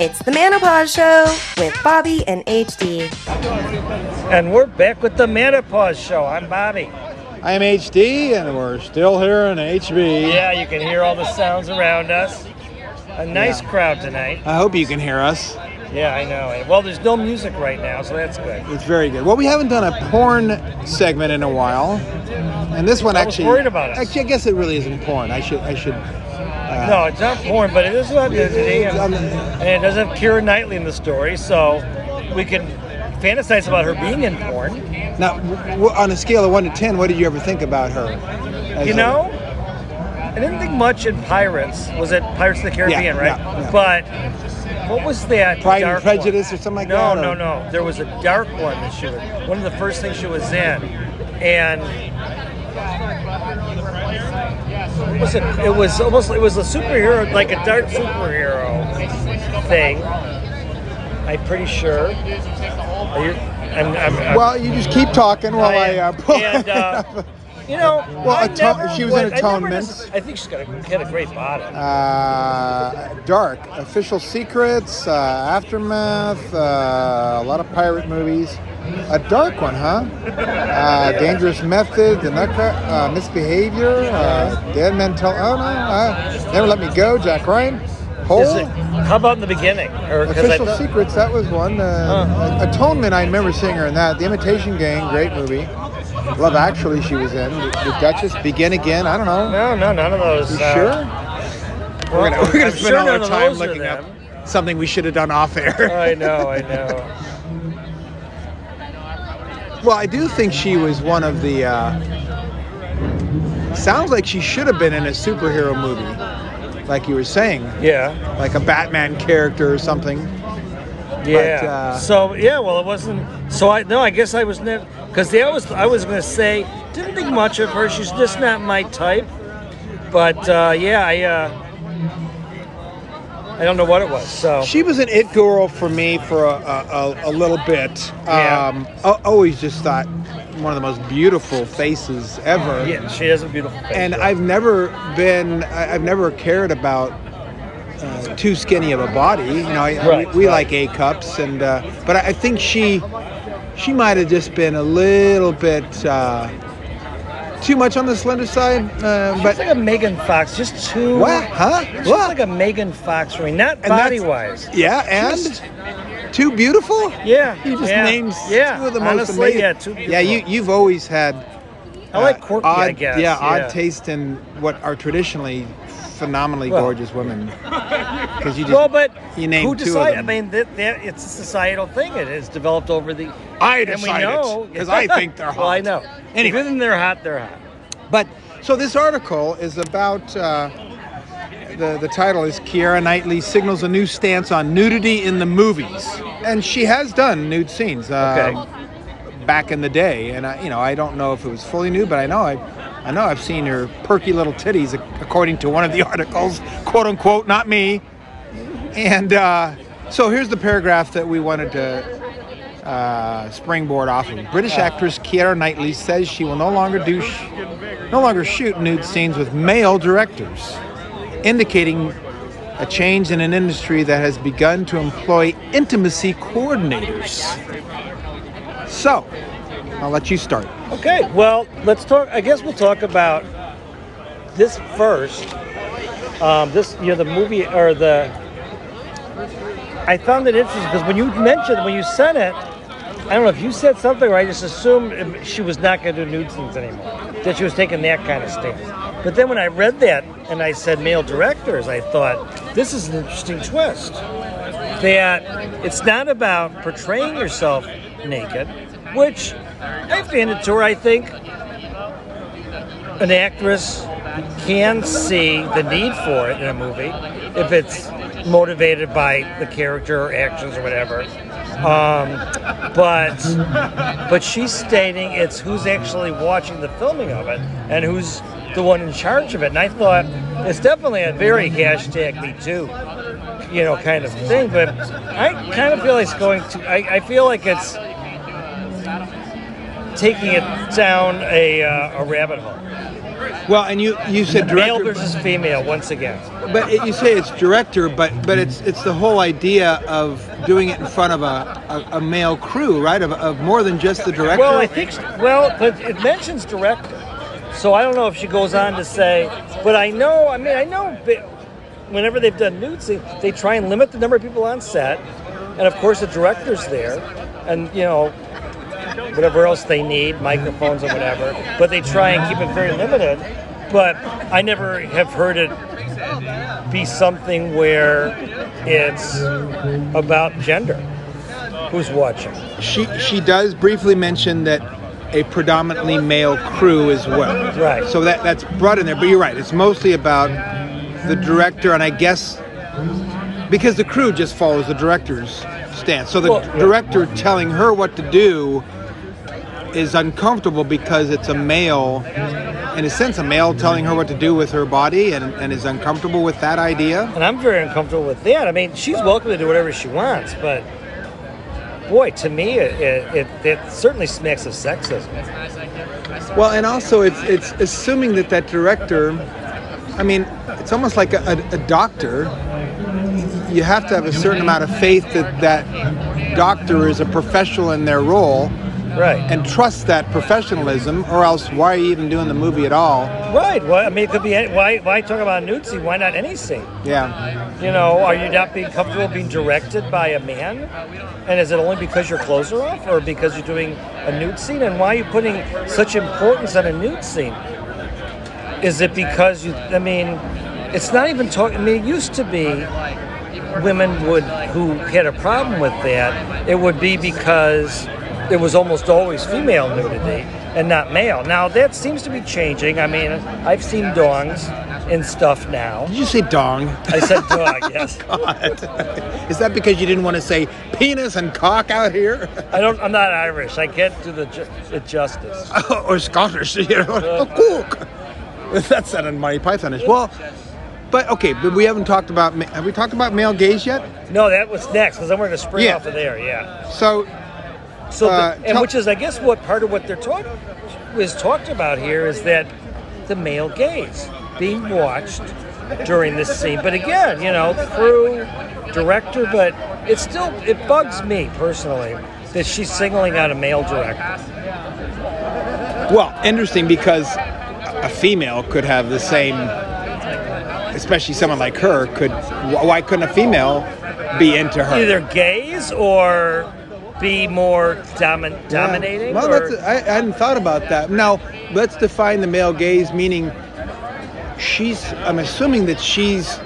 It's the Manopause Show with Bobby and HD. And we're back with the Manopause Show. I'm Bobby. I'm HD, and we're still here in HB. Yeah, you can hear all the sounds around us. A nice Yeah. crowd tonight. I hope you can hear us. Yeah, I know. Well, there's no music right now, so that's good. It's very good. Well, we haven't done a porn segment in a while, and this one I was actually. worried about us. Actually, I guess it really isn't porn. I should. I should. Uh, No, it's not porn, but it is about Disney, and, and it does have Keira Knightley in the story, so we can fantasize about her being in porn. Now, w- on a scale of one to ten, what did you ever think about her? You know, I didn't think much in Pirates. Was it Pirates of the Caribbean, right? yeah, yeah. But what was that? Pride and Prejudice one? or something like no, that, No, or- no, There was a dark one that she was one of the first things she was in, and was it? It was almost it was a superhero, like a dark superhero thing. I'm pretty sure. I'm, I'm, I'm- Well, you just keep talking while I. Uh, pull and, uh, you know, Well, I aton- never she was in would- I Atonement. I think she's got a, had a great body. Uh, dark, official secrets, uh, aftermath, uh, a lot of pirate movies. A dark one, huh? Uh, dangerous method, the nutcracker, uh, misbehavior, uh, dead men tell. Oh no, uh, never let me go. Jack Ryan, Is it, how about in the beginning? Or official thought- secrets. That was one. Uh, Atonement. I remember seeing her in that. The Imitation Game, great movie. Love Actually, she was in. The, Duchess, Begin Again. I don't know. No, no, none of those. You uh, sure? well, We're gonna, we're gonna spend sure all our time looking up something we should have done off air. I know, I know. well, I do think she was one of the. Uh, sounds like she should have been in a superhero movie, like you were saying, Yeah, like a Batman character or something. Yeah. uh, so yeah, well, it wasn't. So I no, I guess I was never because I was I was gonna say didn't think much of her. She's just not my type. But uh, yeah, I uh, I don't know what it was. So She was an it girl for me for a, a, a, little bit. Yeah. Um, I always just thought one of the most beautiful faces ever. yeah, she has a beautiful face. and yeah. I've never been, I've never cared about uh, too skinny of a body. You know, I, Right, we, we right. like A cups, and uh, but I I think she, she might have just been a little bit uh, too much on the slender side. Uh, She's but like a Megan Fox, just too. what? Huh? She's What? like a Megan Fox for me, not body wise. yeah, and Just- too beautiful. Yeah, You just yeah, named yeah, two of the most honestly, amazing. yeah, two yeah, you you've always had. I like uh, quirky, odd, I guess. Yeah, odd taste in what are traditionally phenomenally Well- gorgeous women. Because you just Well, but you named who two of decided? I mean, that, that it's a societal thing. It has developed over the. I decided know because I think they're hot. well, I know. Anyway. Even they're hot, they're hot. But so this article is about uh, the the title is Keira Knightley signals a new stance on nudity in the movies, and she has done nude scenes. Uh, Back in the day, and I, you know, I don't know if it was fully nude, but I know I, I know I've seen her perky little titties, according to one of the articles, quote unquote, not me. And uh, so here's the paragraph that we wanted to uh, springboard off of. British actress Keira Knightley says she will no longer do, sh- no longer shoot nude scenes with male directors, indicating a change in an industry that has begun to employ intimacy coordinators. So, I'll let you start. Okay, well, let's talk. I guess we'll talk about this first. Um, this, you know, the movie or the. I found it interesting because when you mentioned when you said it, I don't know if you said something or I just assumed she was not going to do nude scenes anymore. That she was taking that kind of stance. But then when I read that and I said male directors, I thought this is an interesting twist. That it's not about portraying yourself naked, which I've handed to her. I think an actress can see the need for it in a movie if it's motivated by the character or actions or whatever. Um, but but she's stating it's who's actually watching the filming of it and who's the one in charge of it. And I thought it's definitely a very hashtag Me Too, you know, kind of thing. But I kind of feel like it's going to. I, I feel like it's taking it down a, uh, a rabbit hole. Well, and you you said Male director, versus female once again. but it, you say it's director, but but it's it's the whole idea of doing it in front of a, a, a male crew, right? Of, of more than just the director. Well, I think well, but it mentions director, so I don't know if she goes on to say. But I know, I mean, I know. Whenever they've done nude scenes, they try and limit the number of people on set, and of course the director's there, and you know whatever else they need, microphones or whatever. But they try and keep it very limited. But I never have heard it be something where it's about gender. Who's watching? she she does briefly mention that a predominantly male crew as well. Right. So that that's brought in there, but you're right. It's mostly about the director, and I guess because the crew just follows the director's stance. So the Well, yeah. director telling her what to do is uncomfortable because it's a male, in a sense, a male telling her what to do with her body, and, and is uncomfortable with that idea. And I'm very uncomfortable with that. I mean, she's welcome to do whatever she wants, but boy, to me, it, it, it, it certainly smacks of sexism. Well, and also it's it's assuming that that director, I mean, it's almost like a, a, a doctor. You have to have a certain amount of faith that that doctor is a professional in their role Right. and trust that professionalism, or else why are you even doing the movie at all? right. Well, I mean, it could be any, why why talk about a nude scene? Why not any scene? Yeah. You know, are you not being comfortable being directed by a man? And is it only because your clothes are off, or because you're doing a nude scene? And why are you putting such importance on a nude scene? Is it because you? I mean, it's not even talking. I mean, it used to be women would who had a problem with that. It would be because it was almost always female nudity and not male. Now that seems to be changing. I mean, I've seen dongs and stuff now. Did you say dong? I said dog, yes. Oh, God. Is that because you didn't want to say penis and cock out here? I don't. I'm not Irish. I can't do the ju- justice. Oh, or Scottish, you know? Oh, cook. That's not in Monty Pythonish. Well, but okay, but we haven't talked about. Have we talked about male gaze yet? No, that was next because I'm going to spring Yeah. off of there. Yeah. So So, the- Uh, and tell- which is, I guess, what part of what they're talking is talked about here is that the male gaze being watched during this scene. But again, you know, crew, director, but it still it bugs me personally that she's singling out a male director. Well, interesting because a female could have the same, especially someone like her could. Why couldn't a female be into her? Either gaze or be more domin- dominating. Well, that's, I, I hadn't thought about that. Now, let's define the male gaze, meaning she's. I'm assuming that she's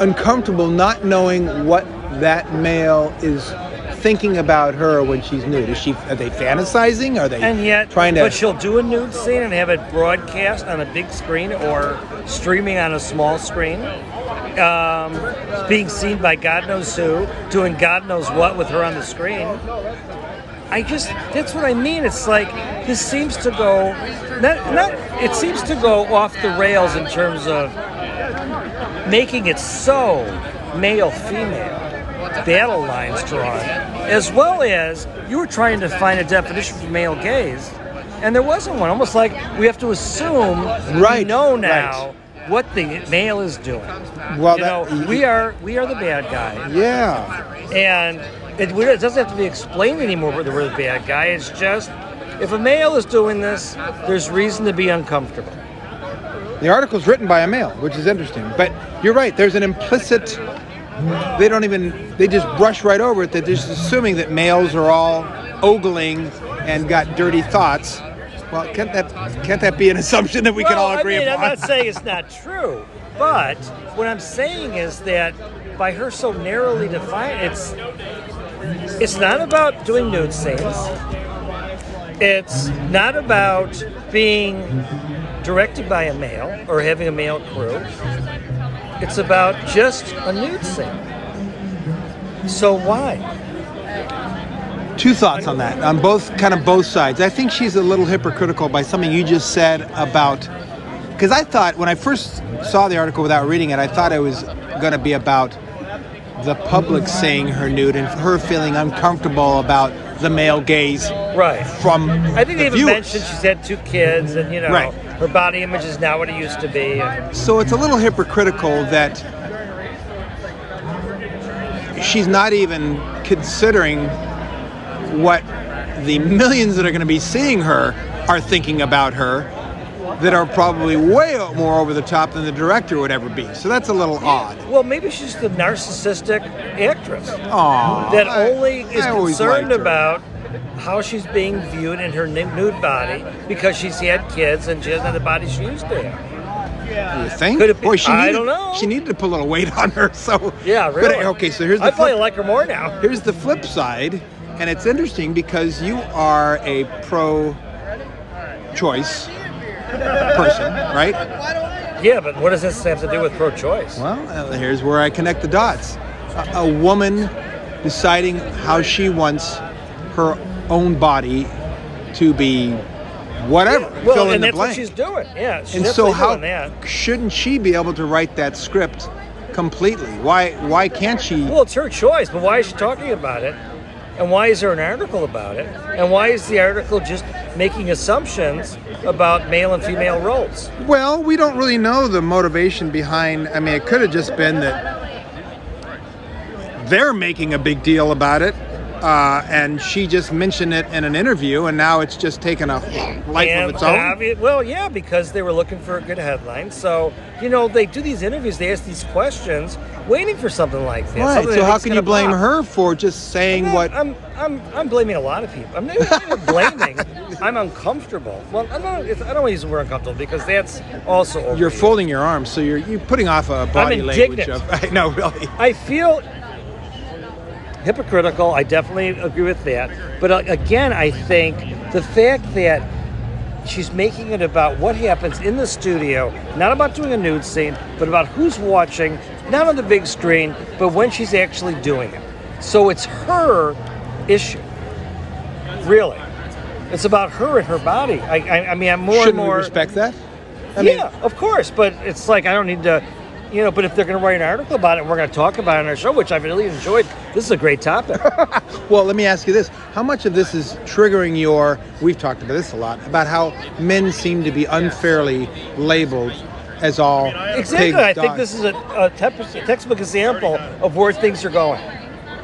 uncomfortable not knowing what that male is thinking about her when she's nude. Is she? Are they fantasizing? Are they And yet, trying to? but she'll do a nude scene and have it broadcast on a big screen or streaming on a small screen, um, being seen by God knows who, doing God knows what with her on the screen. I just, that's what I mean. It's like, this seems to go, not, not, it seems to go off the rails in terms of making it so male female battle lines drawn, as well as you were trying to find a definition for male gaze, and there wasn't one. Almost like we have to assume we Right, know now what the male is doing. well, you that, know, we are we are the bad guy, Yeah. and it, it doesn't have to be explained anymore whether we're the bad guy. It's just if a male is doing this, there's reason to be uncomfortable. The article's written by a male, which is interesting. But you're right. There's an implicit. They don't even. They just brush right over it. That they're just assuming that males are all ogling and got dirty thoughts. Well, can't that can't that be an assumption that we can all agree I mean, upon? I'm not saying it's not true, but what I'm saying is that by her so narrowly defined, it's it's not about doing nude scenes. It's not about being directed by a male or having a male crew. It's about just a nude scene. So why? Two thoughts on that, on both kind of both sides. I think she's a little hypocritical by something you just said about because I thought when I first saw the article without reading it, I thought it was going to be about the public seeing her nude and her feeling uncomfortable about the male gaze Right. from I think the they even viewers. mentioned she's had two kids, and you know, Right. her body image is not what it used to be. and- So it's a little hypocritical that she's not even considering what the millions that are going to be seeing her are thinking about her that are probably way more over the top than the director would ever be. So that's a little odd. Well, maybe she's the narcissistic actress Aw, that I- only is I concerned about how she's being viewed in her nude body because she's had kids and she doesn't have the body she used to have. You think? Could it be- Boy, she I needed, don't know. She needed to put a little weight on her. So Yeah, But, really. okay, so here's the I probably like her more now. Here's the flip side, and it's interesting because you are a pro choice person, right? Yeah, but what does this have to do with pro-choice? Well, uh, here's where I connect the dots. A, a woman deciding how she wants her own body to be whatever, Well, fill in and the that's blank. what she's doing. Yeah, she's and so how shouldn't she be able to write that script completely? Why why can't she? Well, it's her choice, but why is she talking about it? And why is there an article about it? And why is the article just making assumptions about male and female roles? Well, we don't really know the motivation behind. I mean, it could have just been that they're making a big deal about it, uh, and she just mentioned it in an interview, and now it's just taken a life and of its own. well, yeah, because they were looking for a good headline. So, you know, they do these interviews, they ask these questions, waiting for something like that. Right. So how can you blame pop. her for just saying I'm, what? I'm, I'm, I'm blaming a lot of people. I'm not even blaming. I'm uncomfortable. Well, I'm not, it's, I don't want to use the word uncomfortable because that's also. You're folding your arms, so you're you're putting off a body language indignant. of. I know, really. I feel hypocritical. I definitely agree with that. But uh, again, I think the fact that she's making it about what happens in the studio, not about doing a nude scene, but about who's watching, not on the big screen, but when she's actually doing it. So it's her issue. Really. It's about her and her body. I, I, I mean, I'm more Shouldn't and more. we respect that? I mean, yeah, of course, but it's like I don't need to, you know. But if they're going to write an article about it, and we're going to talk about it on our show, which I've really enjoyed. This is a great topic. Well, let me ask you this: How much of this is triggering your? We've talked about this a lot about how men seem to be unfairly labeled as all exactly. pig I think this is a, a tep- textbook example of where things are going.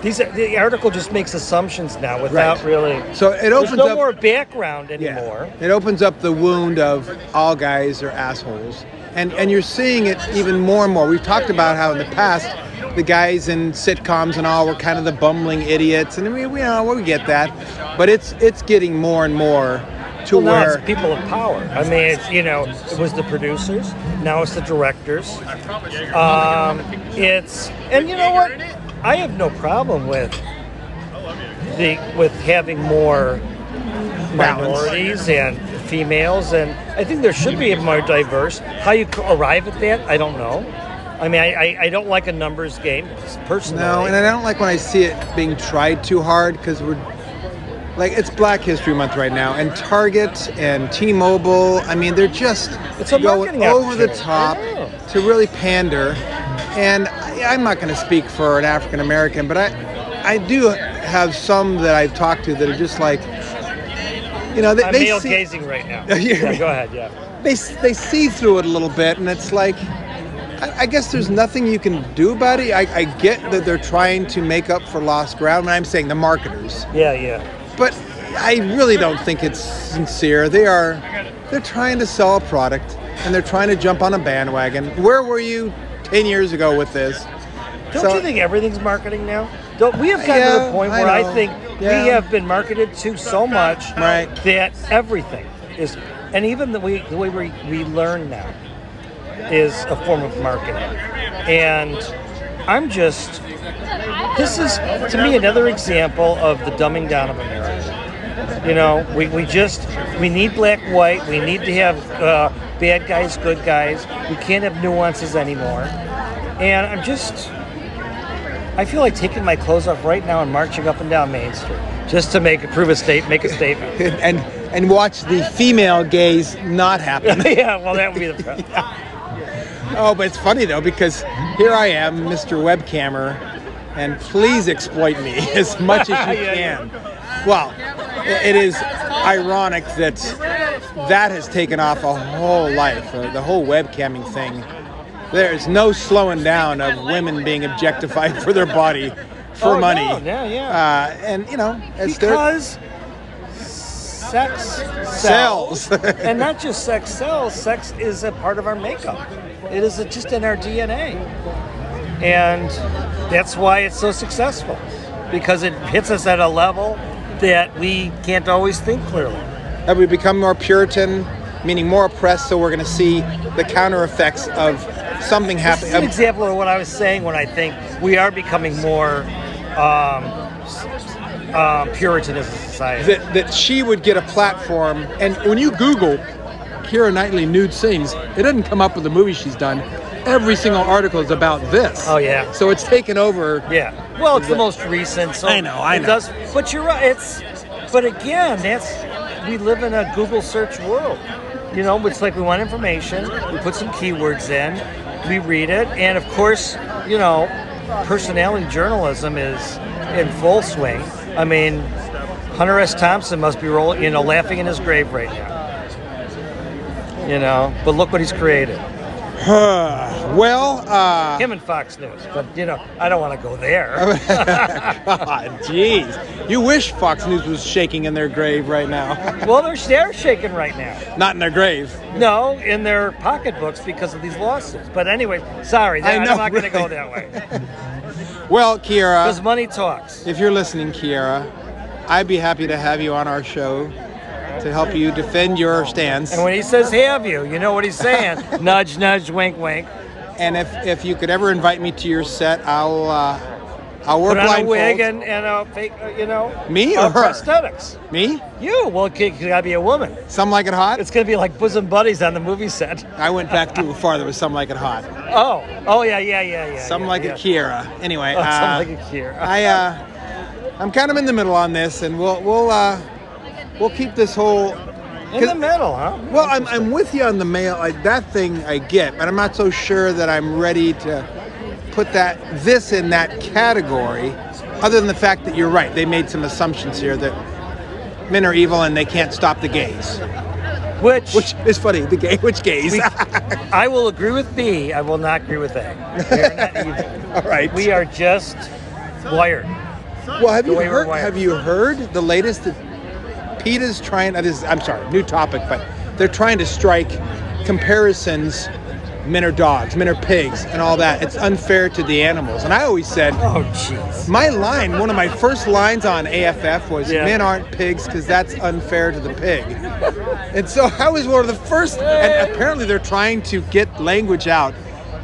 These the article just makes assumptions now without Right. really. So it There's opens no up. more background yeah, anymore. it opens up the wound of all guys are assholes, and and you're seeing it even more and more. We've talked about how in the past. The guys in sitcoms and all were kind of the bumbling idiots, and we, we know we get that, but it's it's getting more and more to Well, where people of power. I mean, it's you know, it was the producers. Now it's the directors. Um, it's and you know what? I have no problem with the with having more minorities and females, and I think there should be more diverse. How you arrive at that, I don't know. I mean, I, I, I don't like a numbers game personally. No, and I don't like when I see it being tried too hard because we're like it's Black History Month right now, and Target and T-Mobile. I mean, they're just It's a going over the top to really pander. And I, I'm not going to speak for an African American, but I I do have some that I've talked to that are just like, you know, they, I'm they male see, gazing right now. Yeah. go ahead. Yeah. they they see through it a little bit, and it's like, I, I guess there's nothing you can do about it. I, I get that they're trying to make up for lost ground, and I'm saying the marketers, Yeah, yeah. But I really don't think it's sincere. They are, they're trying to sell a product, and they're trying to jump on a bandwagon. Where were you ten years ago with this? Don't So- you think everything's marketing now? Don't we have gotten to Yeah, the point where I, know. think Yeah. we have been marketed to so much Right. that everything is, and even the way the way we, we learn now is a form of marketing. And I'm just, this is to me another example of the dumbing down of America. You know, we, we just we need black white. We need to have uh, bad guys, good guys. We can't have nuances anymore. And I'm just I feel like taking my clothes off right now and marching up and down Main Street just to make prove a state, make a statement. And and watch the female gaze not happen. yeah, well, that would be the problem. Oh, but it's funny though because here I am, Mr. Webcammer, and please exploit me as much as you can. Well, it is ironic that that has taken off a whole life. Uh, the whole webcamming thing. There's no slowing down of women being objectified for their body for Oh, money. no, yeah, yeah. Uh, and you know, as because sex Sells. sells, and not just sex sells. Sex is a part of our makeup. It is just in our DNA, and that's why it's so successful because it hits us at a level that we can't always think clearly. have we become more Puritan, meaning more oppressed? So we're going to see the counter effects of something This is an example of what I was saying when I think we are becoming more um, um, Puritan as a society. that, that she would get a platform. And when you Google Keira Knightley nude scenes, it doesn't come up with the movie she's done. Every single article is about this. Oh, yeah. So it's taken over. Yeah. Well, it's the most recent. So I know, I it know. Does, but you're right. It's. But again, that's we live in a Google search world. You know, it's like we want information. We put some keywords in. We read it, and of course, you know, personality journalism is in full swing. I mean, Hunter S. Thompson must be rolling, you know, laughing in his grave right now. You know, but look what he's created. well, uh, Him and Fox News. But you know, I don't want to go there. Jeez. You wish Fox News was shaking in their grave right now. Well, they're, they're shaking right now. Not in their grave. No, in their pocketbooks because of these lawsuits. But anyway, sorry, that, know, I'm not going to go that way. Well, Keira, Because money talks. if you're listening, Keira, I'd be happy to have you on our show to help you defend your stance. And when he says "have you," you know what he's saying. nudge, nudge, wink, wink. And if, if you could ever invite me to your set, I'll uh, I'll wear Put on a wig and, and a fake, uh, you know. Me or her? Prosthetics. Me? You. Well, it could- gotta be a woman. Some like it hot. It's gonna be like bosom buddies on the movie set. I went back too far. There was some like it hot. Oh, oh yeah, yeah, yeah, yeah. Some yeah, like yeah. it Keira. Anyway, Oh, uh, some like it here. I uh, I'm kind of in the middle on this, and we'll we'll uh, we'll keep this whole. in the middle, huh? Well, I'm, I'm with you on the mail. I, that thing I get, but I'm not so sure that I'm ready to put that this in that category. Other than the fact that you're right, they made some assumptions here that men are evil and they can't stop the gays. Which, Which is funny. The gay, which gays? we, I will agree with B. I will not agree with A. We not evil. All right. We are just wired. Well, have the you heard? Have you heard the latest? That PETA's trying. This is, I'm sorry, new topic, but they're trying to strike comparisons. Men are dogs, men are pigs, and all that. It's unfair to the animals. And I always said, Oh, jeez. my line, one of my first lines on AFF was, Yeah. "Men aren't pigs because that's unfair to the pig." and so I was one of the first. And apparently, they're trying to get language out,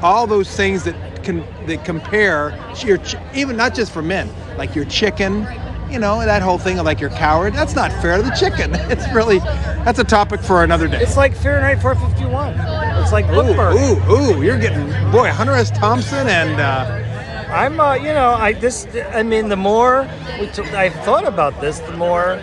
all those things that can that compare your ch- even not just for men, like your chicken. You know that whole thing of like your coward. That's not fair to the chicken. It's really that's a topic for another day. It's like Fahrenheit 451. It's like book Ooh, ooh, ooh! You're getting boy Hunter S. Thompson and uh, I'm, uh, you know, I this. I mean, the more we took, I've thought about this, the more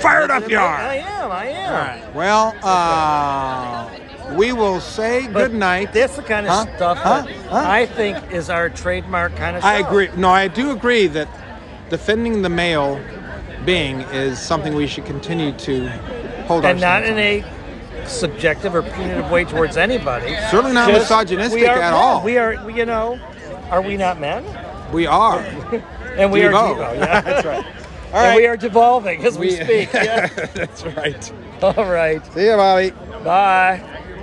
fired up you are. I am. I am. Right. Well, uh, we will say But good night. That's the kind of Huh? stuff Huh? that Huh? I think is our trademark kind of. I agree. No, I do agree that defending the male being is something we should continue to hold on to and not in a subjective or punitive way towards anybody. Certainly not Just- misogynistic are at all. We are, you know, are we not men? We are. And we Devo. are Devo, yeah. That's right. All and we are devolving as we, We- speak. Yeah. That's right. All right. See you, Bobby. Bye.